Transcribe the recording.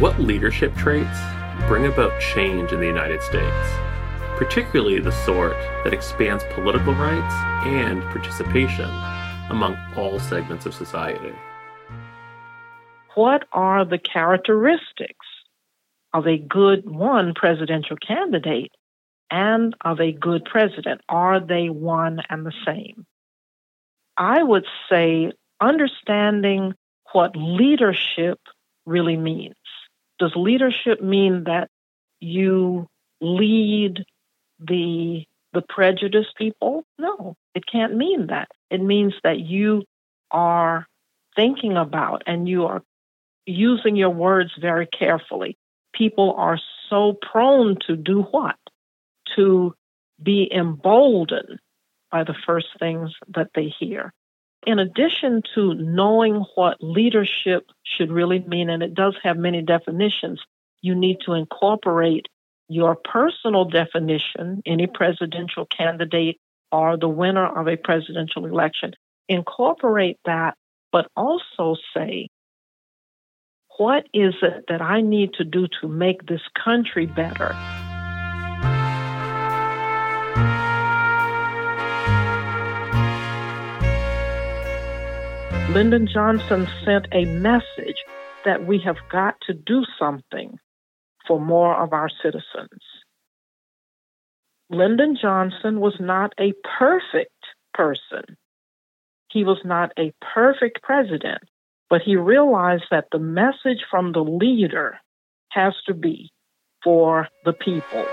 leadership traits bring about change in the United States, particularly the sort that expands political rights and participation among all segments of society. What are the characteristics of a good one presidential candidate and of a good president? Are they one and the same? I would say understanding what leadership really means. Does leadership mean that you lead the the prejudiced people? No, it can't mean that. It means that you are thinking about and you are using your words very carefully. People are so prone to do what? To be emboldened by the first things that they hear. In addition to knowing what leadership should really mean, and it does have many definitions, you need to incorporate your personal definition, any presidential candidate or the winner of a presidential election. Incorporate that, but also say, what is it that I need to do to make this country better? Lyndon Johnson sent a message that we have got to do something for more of our citizens. Lyndon Johnson was not a perfect person. He was not a perfect president, but he realized that the message from the leader has to be for the people.